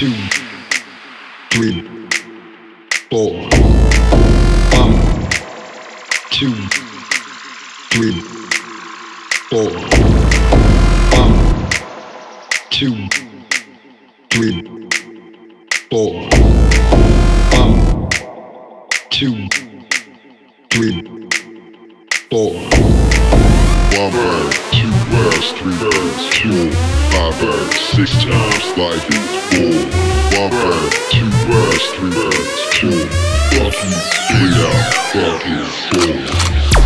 two, three, four. One, two, three, four. One, two, three, four. One, two, three, four. One bird, two birds, three birds, two, six times life is four. One bird, two birds, three birds, two, fucking eight out, fucking four.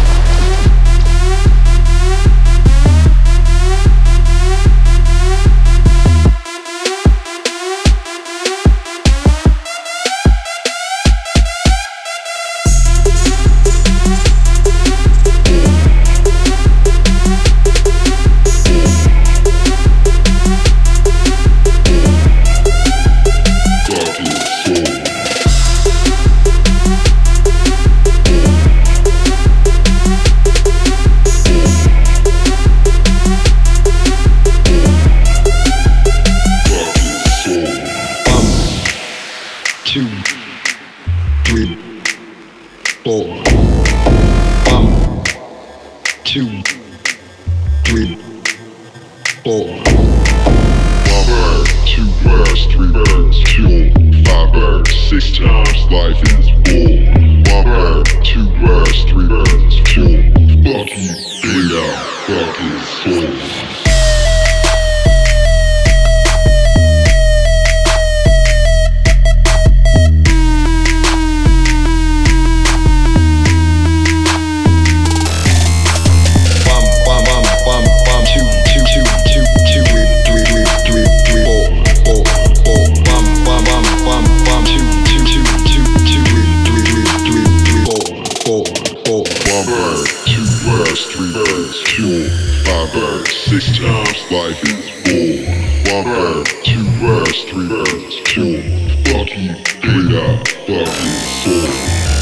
Three, four. One, two, three, four. One two birds, three birds, two, five birds, six times life is four. One two birds, three birds, two, fucking eight out, fucking four. Three birds, two, five birds, six times life is four. One bird, two birds, three birds, two, fucking eight out, fucking four. Fucking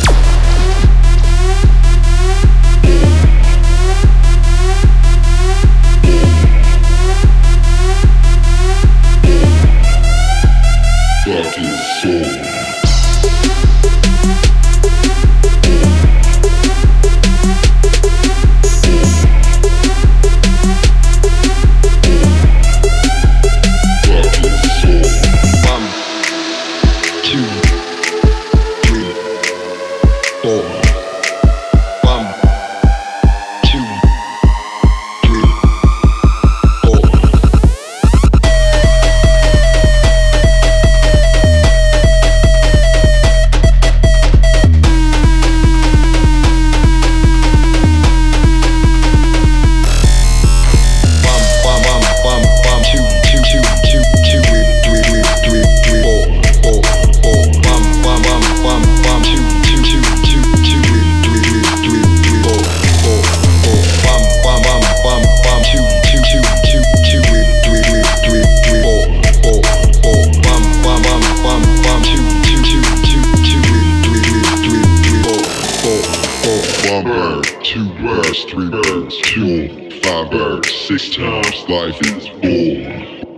two birds, three birds, two, five birds, six times life is four.